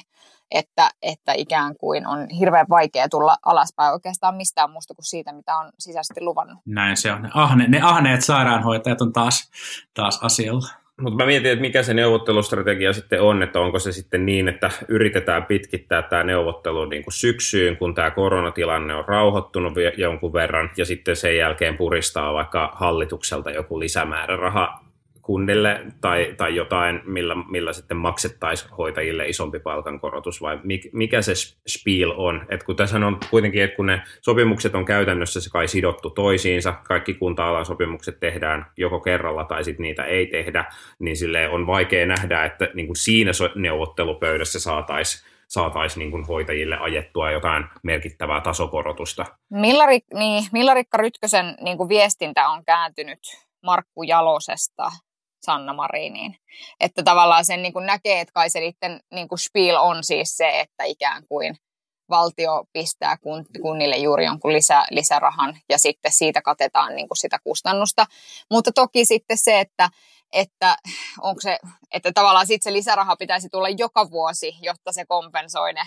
että, että ikään kuin on hirveän vaikea tulla alaspäin oikeastaan mistään muusta kuin siitä, mitä on sisäisesti luvannut. Näin se on. Ne, ahne, ne ahneet sairaanhoitajat on taas, taas asialla. Mutta mä mietin, että mikä se neuvottelustrategia sitten on, että onko se sitten niin, että yritetään pitkittää tämä neuvottelu niin kuin syksyyn, kun tämä koronatilanne on rauhoittunut jonkun verran, ja sitten sen jälkeen puristaa vaikka hallitukselta joku lisämääräraha kunnille tai, tai jotain, millä, millä sitten maksettaisiin hoitajille isompi palkankorotus, vai mik, mikä se spiel on? Et kun tässä on kuitenkin, että kun ne sopimukset on käytännössä se kai sidottu toisiinsa, kaikki kunta-alan sopimukset tehdään joko kerralla tai sitten niitä ei tehdä, niin sille on vaikea nähdä, että niin kuin siinä neuvottelupöydässä saataisiin saataisiin niin kuin hoitajille ajettua jotain merkittävää tasokorotusta. Millari, niin, Millarikka Rytkösen niin kuin viestintä on kääntynyt Markku Jalosesta Sanna Mariniin. Että tavallaan sen niin kuin näkee, että kai se niiden niin kuin spiel on siis se, että ikään kuin valtio pistää kun- kunnille juuri jonkun lisä, lisärahan ja sitten siitä katetaan niin kuin sitä kustannusta. Mutta toki sitten se, että, että onko se, että tavallaan sitten se lisäraha pitäisi tulla joka vuosi, jotta se kompensoi ne,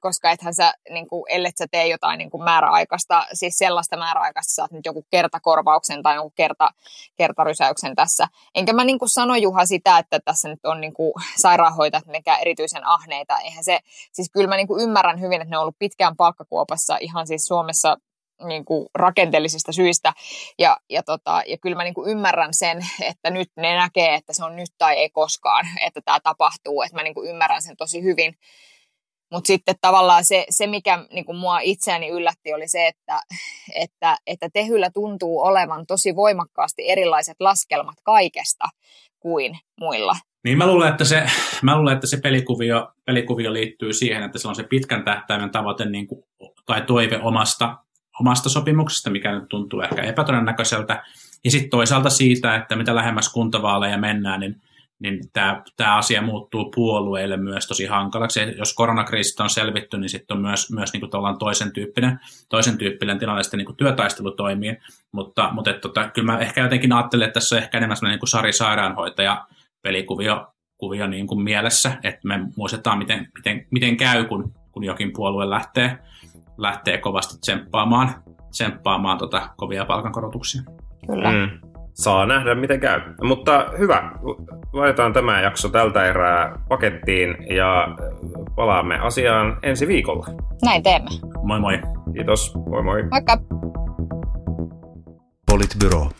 koska ethän sä, niin kuin, ellet sä tee jotain niin kuin määräaikaista, siis sellaista määräaikaista, saat nyt joku kertakorvauksen tai joku kerta, kertarysäyksen tässä. Enkä mä niin kuin sano Juha sitä, että tässä nyt on niin kuin sairaanhoitajat mitenkään erityisen ahneita. Eihän se, siis kyllä mä niin kuin ymmärrän hyvin, että ne on ollut pitkään palkkakuopassa ihan siis Suomessa niin kuin rakenteellisista syistä. Ja, ja, tota, ja kyllä mä niin kuin ymmärrän sen, että nyt ne näkee, että se on nyt tai ei koskaan, että tämä tapahtuu. Että mä niin kuin ymmärrän sen tosi hyvin. Mutta sitten tavallaan se, se mikä niin kuin mua itseäni yllätti, oli se, että, että, että Tehyllä tuntuu olevan tosi voimakkaasti erilaiset laskelmat kaikesta kuin muilla. Niin mä luulen, että se, mä luulen, että se pelikuvio, pelikuvio liittyy siihen, että se on se pitkän tähtäimen tavoite niin kuin, tai toive omasta, omasta sopimuksesta, mikä nyt tuntuu ehkä epätodennäköiseltä. Ja sitten toisaalta siitä, että mitä lähemmäs kuntavaaleja mennään, niin, niin tämä, asia muuttuu puolueille myös tosi hankalaksi. Ja jos koronakriisistä on selvitty, niin sitten on myös, myös niin kuin toisen tyyppinen, toisen tyyppinen tilanne sitten niin kuin työtaistelu toimii. Mutta, mutta et, tota, kyllä mä ehkä jotenkin ajattelen, että tässä on ehkä enemmän sellainen niin kuin Sari Sairaanhoitaja pelikuvio kuvio niin kuin mielessä, että me muistetaan, miten, miten, miten käy, kun, kun jokin puolue lähtee, lähtee kovasti tsemppaamaan, tsemppaamaan tota kovia palkankorotuksia. Kyllä. Mm. Saa nähdä, miten käy. Mutta hyvä, laitetaan tämä jakso tältä erää pakettiin ja palaamme asiaan ensi viikolla. Näin teemme. Moi moi! Kiitos, moi moi. Moikka! Politbyro.